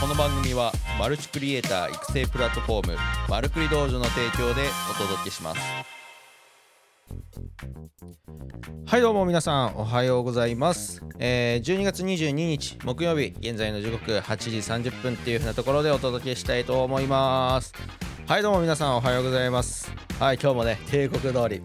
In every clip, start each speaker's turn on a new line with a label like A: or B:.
A: この番組はマルチクリエイター育成プラットフォームマルクリ道場の提供でお届けします。はいどうも皆さんおはようございます、えー12月22日木曜日現在の時刻8時30分っていう風なところでお届けしたいと思います。はいどうも皆さんおはようございます。はい今日もね帝国通り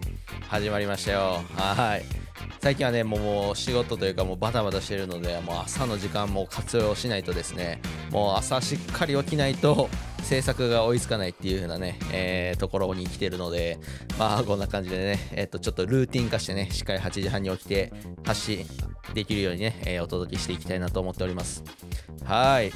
A: 始まりましたよ。はい。最近はねもうもう仕事というかもうバタバタしてるのでもう朝の時間も活用しないとですねもう朝しっかり起きないと制作が追いつかないっていう風なね、えーところに来てるのでまあこんな感じでねえっ、とちょっとルーティン化してねしっかり8時半に起きて発信できるようにね、えーお届けしていきたいなと思っております。はい。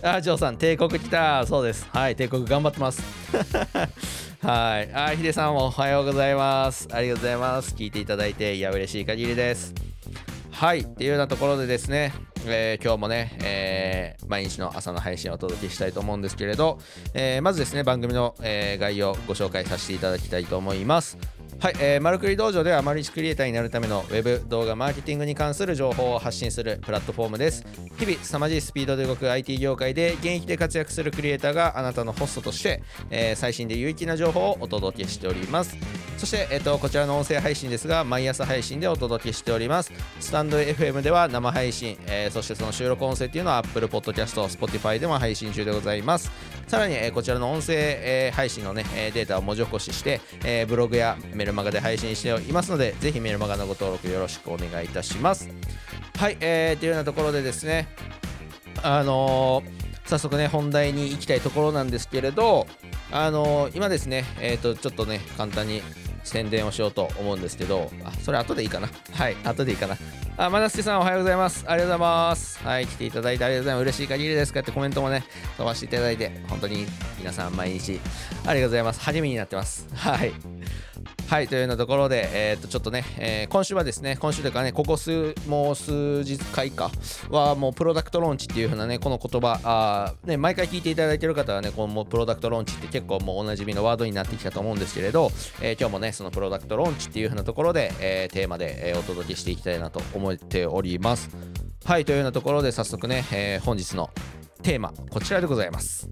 A: あジョーさん帝国来た。そうです。はい帝国頑張ってます。はい。あヒデさんもおはようございます。ありがとうございます。聞いていただいていや嬉しい限りです。はい。っていうようなところでですね、えー今日もね、えー毎日の朝の配信をお届けしたいと思うんですけれど、えーまずですね番組の、えー概要をご紹介させていただきたいと思います。はい、えー、マルクリ道場ではマルチクリエイターになるためのウェブ動画マーケティングに関する情報を発信するプラットフォームです。日々凄まじいスピードで動く IT 業界で現役で活躍するクリエイターがあなたのホストとして、えー最新で有益な情報をお届けしております。そして、えっとこちらの音声配信ですが毎朝配信でお届けしております。スタンド FM では生配信、えーそしてその収録音声っていうのは Apple Podcast、Spotify でも配信中でございます。さらに、えーこちらの音声、えー配信のね、えーデータを文字起こしして、えーブログやメールマガで配信しておりますのでぜひメルマガのご登録よろしくお願いいたしますはい、えー、というようなところでですねあのー早速ね本題に行きたいところなんですけれどあのー今ですねえっ、とちょっとね簡単に宣伝をしようと思うんですけどあそれ後でいいかなはい後でいいかなあ、まなすけさんおはようございます。ありがとうございます。はい、来ていただいてありがとうございます。嬉しい限りですかってコメントもね、飛ばしていただいて、本当に皆さん毎日ありがとうございます。励みになってます。はい。はい、というようなところで、えー、とちょっとね、えー今週はですね、今週というかね、ここ数、もう数日回かは、もうプロダクトローンチっていう風なね、この言葉、あね、毎回聞いていただいてる方はね、このもうプロダクトローンチって結構もうおなじみのワードになってきたと思うんですけれど、えー今日もね、そのプロダクトローンチっていう風なところで、えーテーマで、えーお届けしていきたいなと思っております。はい、というようなところで、早速ね、えー本日のテーマ、こちらでございます。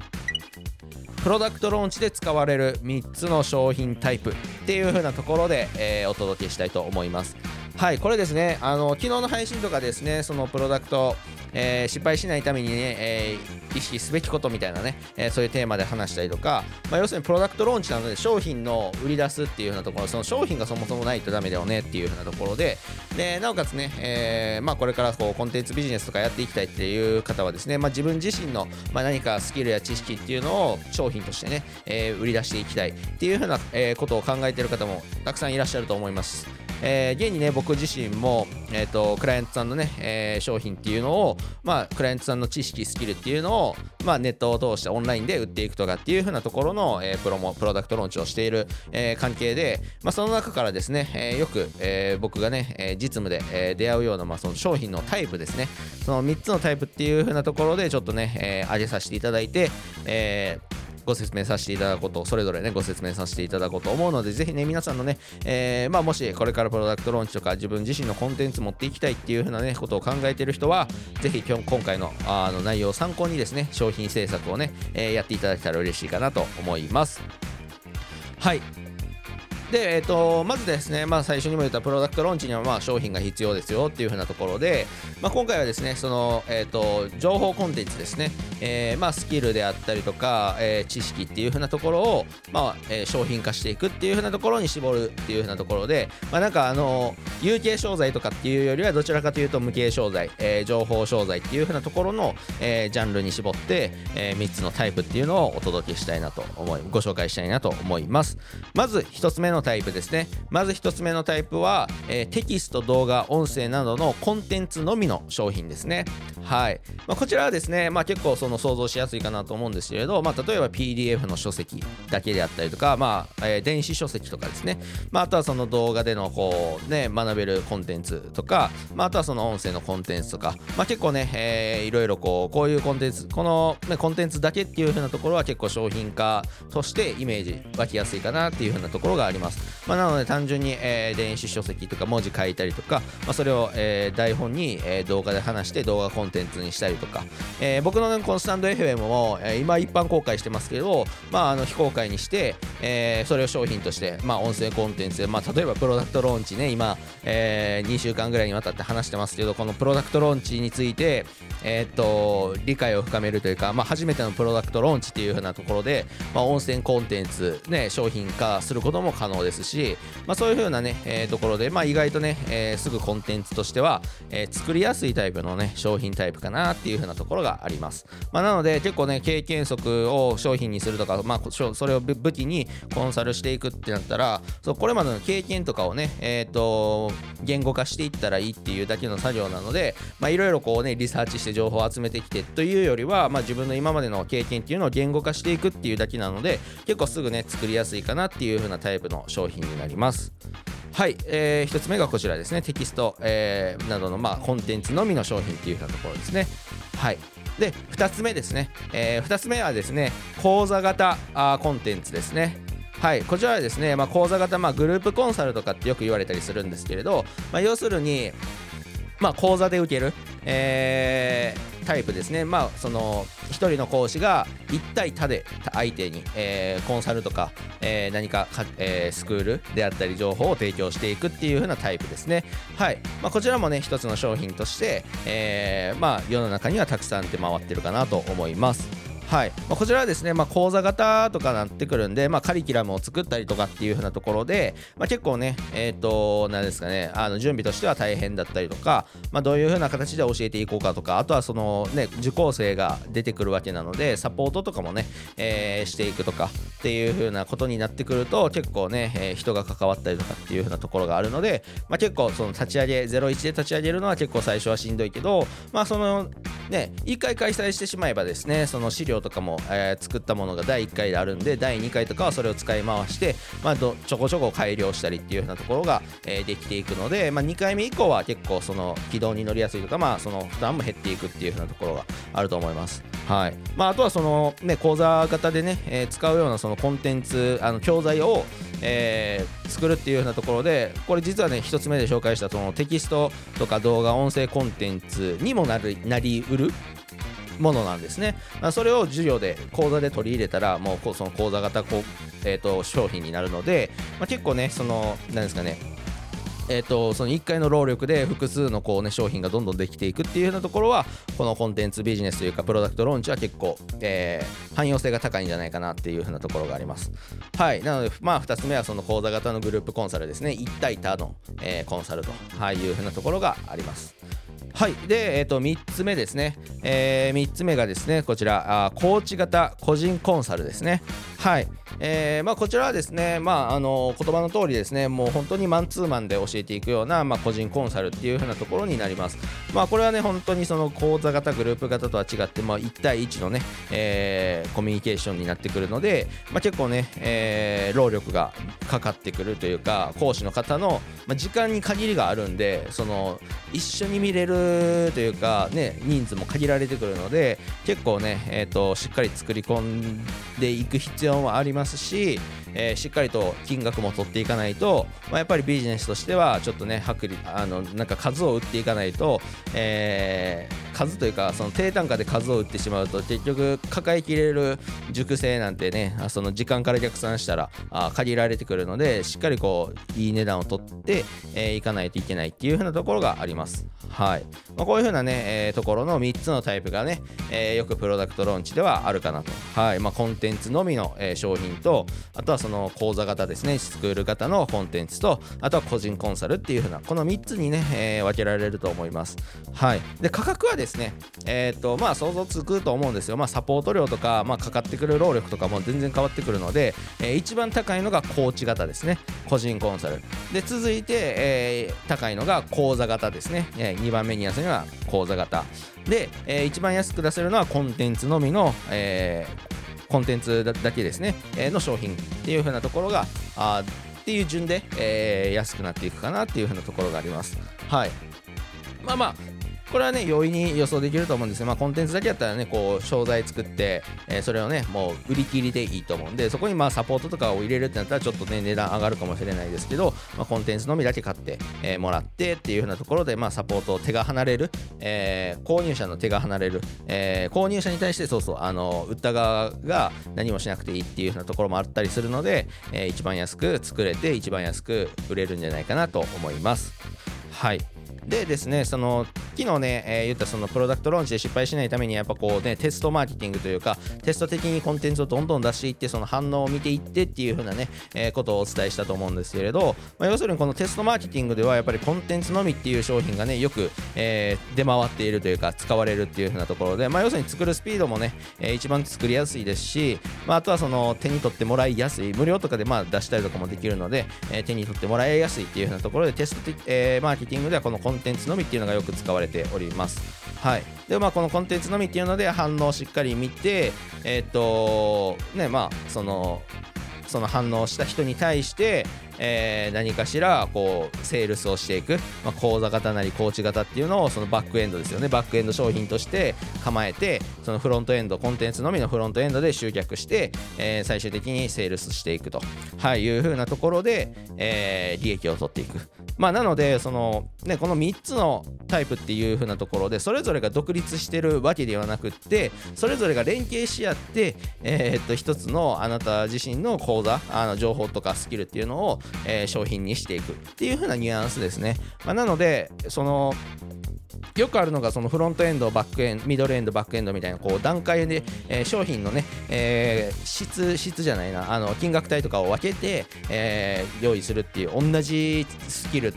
A: プロダクトローンチで使われる3つの商品タイプっていう風なところで、えーお届けしたいと思います。はい、これですね、あの昨日の配信とかですね、そのプロダクト、えー失敗しないためにね、えー意識すべきことみたいなね、えーそういうテーマで話したりとか、まあ、要するにプロダクトローンチなので商品の売り出すっていう風なところ、その商品がそもそもないとダメだよねっていう風なところで、でなおかつね、えーまあ、これからこうコンテンツビジネスとかやっていきたいっていう方はですね、まあ、自分自身の、ま、何かスキルや知識っていうのを商品としてね、え売り出していきたいっていう風な、えことを考えている方もたくさんいらっしゃると思います。えー現にね僕自身も、えー、とクライアントさんのね、えー商品っていうのを、まあ、クライアントさんの知識スキルっていうのを、まあ、ネットを通してオンラインで売っていくとかっていう風なところの、えープロモプロダクトローンチをしている、えー関係で、まあ、その中からですね、えーよく、えー僕がね、え実務で、えー出会うような、まあ、その商品のタイプですね。その3つのタイプっていう風なところでちょっとね、えー上げさせていただいて、えーご説明させていただくことそれぞれねご説明させていただこうと思うのでぜひね皆さんのね、えーまあ、もしこれからプロダクトローンチとか自分自身のコンテンツ持っていきたいっていうふうなねことを考えてる人はぜひ今日今回のあの内容を参考にですね商品制作をね、えーやっていただけたら嬉しいかなと思います。はい。で、えー、とまずですね、まあ、最初にも言ったプロダクトローンチにはまあ商品が必要ですよっていう風なところで、まあ、今回はですねその、えー、と情報コンテンツですね、えーまあ、スキルであったりとか、えー知識っていう風なところを、まあえー商品化していくっていう風なところに絞るっていう風なところで、まあ、なんかあの有形商材とかっていうよりはどちらかというと無形商材、えー情報商材っていう風なところの、えージャンルに絞って、え3つのタイプっていうのをお届けしたいなと思いご紹介したいなと思います。まず1つ目ののタイプですね。まず1つ目のタイプは、えーテキスト動画音声などのコンテンツのみの商品ですね。はい、まあ、こちらはですね、まあ、結構その想像しやすいかなと思うんですけれど、まあ、例えば PDF の書籍だけであったりとか、まあえー電子書籍とかですね、まあ、あとはその動画でのこう、ね、学べるコンテンツとか、まあ、あとはその音声のコンテンツとか、まあ、結構ね、えーいろいろこうこういうコンテンツこの、ね、コンテンツだけっていう風なところは結構商品化としてイメージ湧きやすいかなっていう風なところがあります、まあ、なので単純に、えー電子書籍とか文字書いたりとか、まあ、それを、えー台本に、えー動画で話して動画コンテンツにしたりとか、えー僕の、ね、このスタンド FM も、えー、今一般公開してますけど、まあ、あの非公開にして、えー、それを商品として、まあ、音声コンテンツで、まあ、例えばプロダクトローンチね今、えー、2週間ぐらいにわたって話してますけどこのプロダクトローンチについて、えー、っと理解を深めるというか、まあ、初めてのプロダクトローンチっていう風なところで、まあ、音声コンテンツ、ね、商品化することも可能ですし、まあ、そういう風なね、えー、ところで、まあ、意外とね、えー、すぐコンテンツとしては、えー、作りやすいタイプのね商品タイプかなっていう風なところがあります、まあ、なので結構ね経験則を商品にするとか、まあ、それを武器にコンサルしていくってなったらそうこれまでの経験とかをね、えーと、言語化していったらいいっていうだけの作業なのでいろいろこうねリサーチして情報を集めてきてというよりは、まあ、自分の今までの経験っていうのを言語化していくっていうだけなので結構すぐね作りやすいかなっていう風なタイプの商品になります。はい、えー、1つ目がこちらですね。テキスト、えー、などの、まあ、コンテンツのみの商品っていう風なところですね。はい。で2つ目ですね、えー、2つ目はですね講座型あコンテンツですね。はい、こちらはですね、まあ、講座型、まあ、グループコンサルとかってよく言われたりするんですけれど、まあ、要するに、まあ、講座で受ける、えー、タイプですね、まあ、その1人の講師が一対他で相手に、えー、コンサルとか、えー、何かか、え、スクールであったり情報を提供していくっていう風なタイプですね。はいまあ、こちらもね一つの商品として、えーまあ、世の中にはたくさん出回ってるかなと思います。はい。まあ、こちらはですね、まあ、講座型とかなってくるんで、まあ、カリキュラムを作ったりとかっていう風なところで、まあ、結構ね、えっ、ー、と、なんですかね、あの準備としては大変だったりとか、まあ、どういう風な形で教えていこうかとか、あとはそのね、受講生が出てくるわけなので、サポートとかもね、えー、していくとかっていう風なことになってくると、結構ね、えー、人が関わったりとかっていう風なところがあるので、まあ、結構その立ち上げ、01で立ち上げるのは結構最初はしんどいけど、まあ、そのね、1回開催してしまえばですね、その資料とかも、えー作ったものが第1回であるんで第2回とかはそれを使い回して、まあ、ちょこちょこ改良したりっていう風なところが、えー、できていくので、まあ、2回目以降は結構その軌道に乗りやすいとか、まあ、その負担も減っていくっていう風なところがあると思います。はいまあ、あとはその、ね、講座型でね、えー、使うようなそのコンテンツあの教材を、えー、作るっていうようなところでこれ実はね1つ目で紹介したそのテキストとか動画音声コンテンツにもなるなりうるものなんですね。まあ、それを授業で講座で取り入れたらもうその講座型こう、えーと、商品になるので、まあ、結構ねその何ですかねえーと、その1回の労力で複数のこう、ね、商品がどんどんできていくっていうようなところはこのコンテンツビジネスというかプロダクトローンチは結構、えー、汎用性が高いんじゃないかなっていうふうなところがあります。はい。なのでまあ2つ目はその講座型のグループコンサルですね。1対他の、えー、コンサルと、はい、いうふうなところがあります。はい。で、えー、と3つ目ですね、えー、3つ目がですねこちらあコーチ型個人コンサルですね。はい。えーまあ、こちらはですね、まあ、あの言葉の通りですねもう本当にマンツーマンで教えていくような、まあ、個人コンサルっていう風なところになります、まあ、これはね本当にその講座型グループ型とは違って、まあ、1対1のね、えー、コミュニケーションになってくるので、まあ、結構ね、えー、労力がかかってくるというか講師の方の、まあ、時間に限りがあるんでその一緒に見れるというか、ね、人数も限らられてくるので結構ね、えーとしっかり作り込んでいく必要もありますしえー、しっかりと金額も取っていかないと、まあ、やっぱりビジネスとしてはちょっとね薄利あのなんか数を打っていかないと、えー、数というかその低単価で数を売ってしまうと結局抱えきれる熟成なんてねその時間から逆算したらあ限られてくるのでしっかりこういい値段を取ってい、えー、かないといけないっていう風なところがあります。はい。まあ、こういう風なね、えー、ところの3つのタイプがね、えー、よくプロダクトローンチではあるかなと。はい。まあ、コンテンツのみの、え、商品と、あとはその講座型ですね、スクール型のコンテンツと、あとは個人コンサルっていう風な、この3つにね、え、分けられると思います。はい。で、価格はですね、ですねえっ、と、まあ、想像つくと思うんですよ。まあ、サポート料とか、まあ、かかってくる労力とかも全然変わってくるので、えー、一番高いのがコーチ型ですね。個人コンサル。で、続いて、えー、高いのが講座型ですね。えー2番目に安いのは講座型で、えー、一番安く出せるのはコンテンツのみの、えー、コンテンツだけですね、えー、の商品っていう風なところがあっていう順で、えー、安くなっていくかなっていう風なところがありますはいまあまあこれはね容易に予想できると思うんですよ。まあコンテンツだけやったらねこう商材作って、えー、それをねもう売り切りでいいと思うんでそこにまあサポートとかを入れるってなったらちょっとね値段上がるかもしれないですけど、まあ、コンテンツのみだけ買って、えー、もらってっていう風なところでまあサポートを手が離れる、えー、購入者の手が離れる、え、購入者に対してそうそうあの売った側が何もしなくていいっていう風なところもあったりするので、えー、一番安く作れて一番安く売れるんじゃないかなと思います。はい。でですねその昨日ね、えー、言ったそのプロダクトローンチで失敗しないためにやっぱこうねテストマーケティングというかテスト的にコンテンツをどんどん出していってその反応を見ていってっていう風なね、えー、ことをお伝えしたと思うんですけれど、まあ、要するにこのテストマーケティングではやっぱりコンテンツのみっていう商品がねよく、えー、出回っているというか使われるっていう風なところで、まあ、要するに作るスピードもね、えー、一番作りやすいですし、まあ、あとはその手に取ってもらいやすい無料とかでまあ出したりとかもできるので、え、手に取ってもらいやすいっていう風なところでテスト、え、マーケティングではこのコンテンツのみっていうのがよく使われております。はい、でまあこのコンテンツのみっていうので反応をしっかり見てえっ、とねまあそのその反応した人に対してえー、何かしらこうセールスをしていく、まあ、講座型なりコーチ型っていうのをそのバックエンドですよねバックエンド商品として構えてそのフロントエンドコンテンツのみのフロントエンドで集客して、えー、最終的にセールスしていくと、はい、いう風なところで、えー、利益を取っていく。まあ、なのでその、ね、この3つのタイプっていう風なところでそれぞれが独立してるわけではなくってそれぞれが連携し合って、えー、っと1つのあなた自身の講座あの情報とかスキルっていうのをえー、商品にしていくっていう風なニュアンスですね。まあ、なので、その、よくあるのがそのフロントエンド、バックエンド、ミドルエンド、バックエンドみたいなこう段階で、えー、商品のね、えー、質、質じゃないな、あの金額帯とかを分けて、えー、用意するっていう同じスキル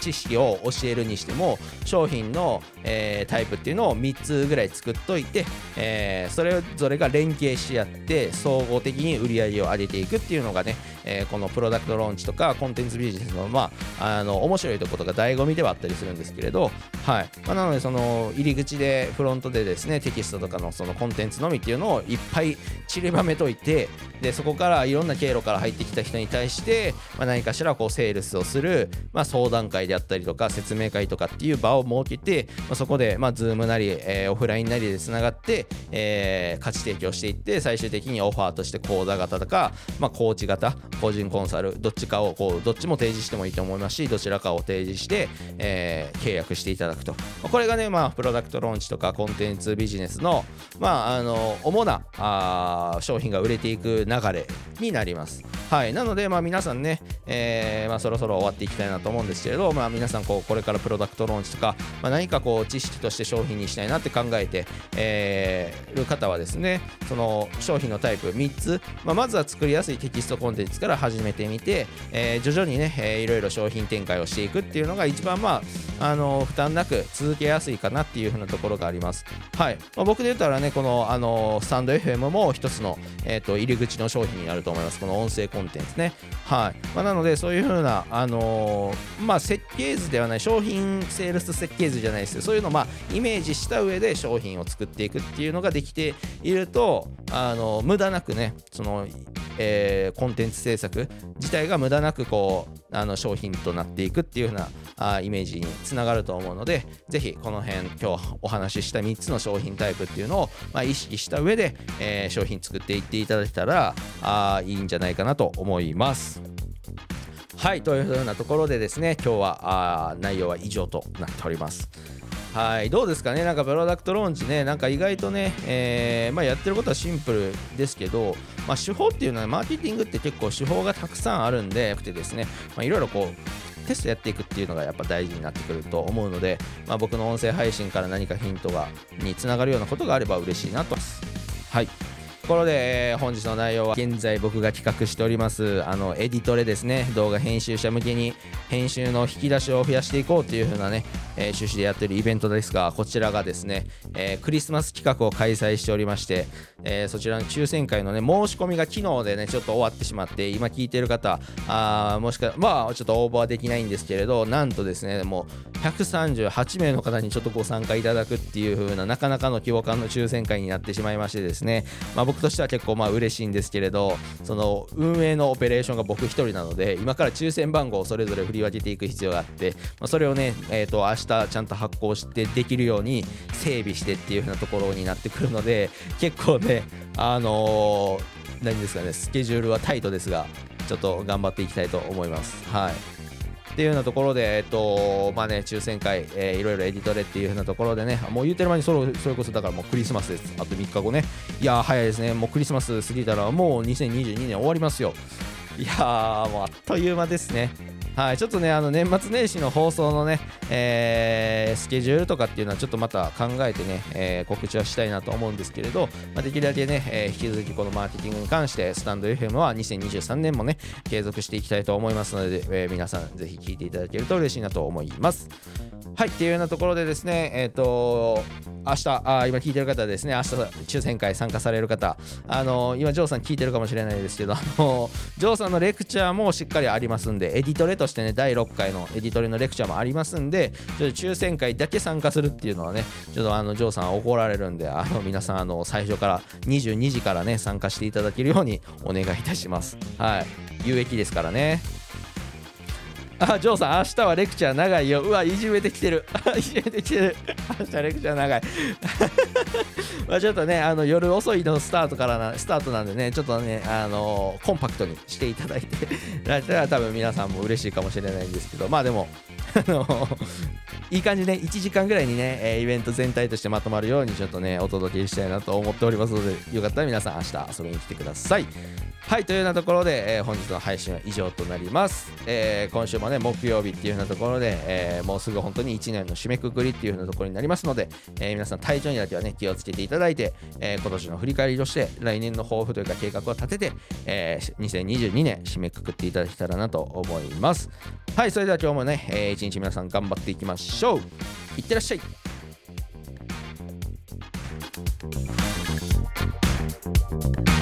A: 知識を教えるにしても商品の、えー、タイプっていうのを3つぐらい作っといて、えー、それぞれが連携し合って総合的に売り上げを上げていくっていうのがね、えー、このプロダクトローンチとかコンテンツビジネスのまああの面白いところが醍醐味ではあったりするんですけれど、はい。まあ、なのでその入り口でフロントでですねテキストとかのそのコンテンツのみっていうのをいっぱい散りばめといてでそこからいろんな経路から入ってきた人に対して、まあ、何かしらこうセールスをする、まあ、相談会であったりとか説明会とかっていう場を設けて、まあ、そこで、まあ、Zoom なり、えー、オフラインなりでつながって、えー、価値提供していって最終的にオファーとして講座型とか、まあ、コーチ型個人コンサルどっちかをこうどっちも提示してもいいと思いますしどちらかを提示して、えー、契約していただくと。これがね、まあ、プロダクトローンチとかコンテンツビジネスの,、まあ、あの主なあ商品が売れていく流れになります。はい。なので、まあ、皆さんね、えーまあ、そろそろ終わっていきたいなと思うんですけれど、まあ、皆さんこうこれからプロダクトローンチとか、まあ、何かこう知識として商品にしたいなって考えて、えー、る方はですねその商品のタイプ3つ、まあ、まずは作りやすいテキストコンテンツから始めてみて、えー、徐々にね、えー、いろいろ商品展開をしていくっていうのが一番まああの負担なく続けやすいかなっていうふうなところがあります。はい、まあ、僕で言ったらねこのあのスタンド FM も一つの、えーと、入り口の商品になると思います。この音声コンテンツね。はい、まあ、なのでそういうふうなあの、まあ設計図ではない商品セールス設計図じゃないですけどそういうのをまあイメージした上で商品を作っていくっていうのができているとあの無駄なくねそのえー、コンテンツ制作自体が無駄なくこうあの商品となっていくっていう風なあイメージにつながると思うのでぜひこの辺今日お話しした3つの商品タイプっていうのを、まあ、意識した上で、えー、商品作っていっていただけたらあいいんじゃないかなと思います。はいというようなところでですね今日はあ内容は以上となっております。はいどうですかね？なんかプロダクトローンチねなんか意外とね、えー、まあ、やってることはシンプルですけど、まあ、手法っていうのはマーケティングって結構手法がたくさんあるんでくてですねいろいろこうテストやっていくっていうのがやっぱ大事になってくると思うので、まあ、僕の音声配信から何かヒントがにつながるようなことがあれば嬉しいなと。はい。ところで、えー、本日の内容は現在僕が企画しておりますあのエディトレですね。動画編集者向けに編集の引き出しを増やしていこうという風なね、えー、趣旨でやってるイベントですがこちらがですね、えー、クリスマス企画を開催しておりまして、えそちらの抽選会のね申し込みが昨日でねちょっと終わってしまって今聞いてる方あもしかまあちょっと応募はできないんですけれどなんとですねもう138名の方にちょっとご参加いただくっていう風ななかなかの規模感の抽選会になってしまいましてですね、まあ、僕としては結構まあ嬉しいんですけれどその運営のオペレーションが僕1人なので今から抽選番号をそれぞれ振り分けていく必要があって、まあ、それをね、えー、と明日ちゃんと発行してできるように整備してっていう風なところになってくるので結構ね あのー、何ですかねスケジュールはタイトですがちょっと頑張っていきたいと思いますはいっていうようなところで、えっと、まあね、抽選会、えー、いろいろエディトレっていうふうなところでね、もう言うてる間にそれそれこそだからもうクリスマスです。あと3日後ね。いや早いですね。もうクリスマス過ぎたらもう2022年終わりますよ。いやー、もうあっという間ですね。はい、ちょっとね、あの年末年始の放送のね、えー、スケジュールとかっていうのはちょっとまた考えてね、えー、告知はしたいなと思うんですけれど、まあ、できるだけね、えー、引き続きこのマーケティングに関して、スタンド FM は2023年もね、継続していきたいと思いますので、え、皆さんぜひ聞いていただけると嬉しいなと思います。はい、っていうようなところでですね、えっ、ー、と、明日あ、今聞いてる方ですね、明日抽選会参加される方、あの今、ジョーさん聞いてるかもしれないですけど、あのジョーさんのレクチャーもしっかりありますんで、エディトレとしてね、第6回のエディトレのレクチャーもありますんで、ちょっと抽選会だけ参加するっていうのはね、ちょっとあのジョーさん怒られるんで、あの皆さん、あの最初から22時からね、参加していただけるようにお願いいたします。はい、有益ですからね。あ、ジョーさん、明日はレクチャー長いよ。うわ、いじめてきてる。いじめてきてる。明日レクチャー長い。まあちょっとね、あの夜遅いのスタートからな、スタートなんでね、ちょっとね、あのー、コンパクトにしていただいて、だったら多分皆さんも嬉しいかもしれないんですけど、まあでも、あのー、いい感じね、1時間ぐらいにね、えイベント全体としてまとまるように、ちょっとね、お届けしたいなと思っておりますので、よかったら皆さん明日遊びに来てください。はいというようなところで、えー、本日の配信は以上となります、えー、今週もね木曜日っていうようなところで、えー、もうすぐ本当に1年の締めくくりっていうようなところになりますので、え皆さん体調にだけはね気をつけていただいて、え今年の振り返りとして来年の抱負というか計画を立てて、え2022年締めくくっていただけたらなと思います。はいそれでは今日もね、えー、一日皆さん頑張っていきましょう。いってらっしゃい。うん。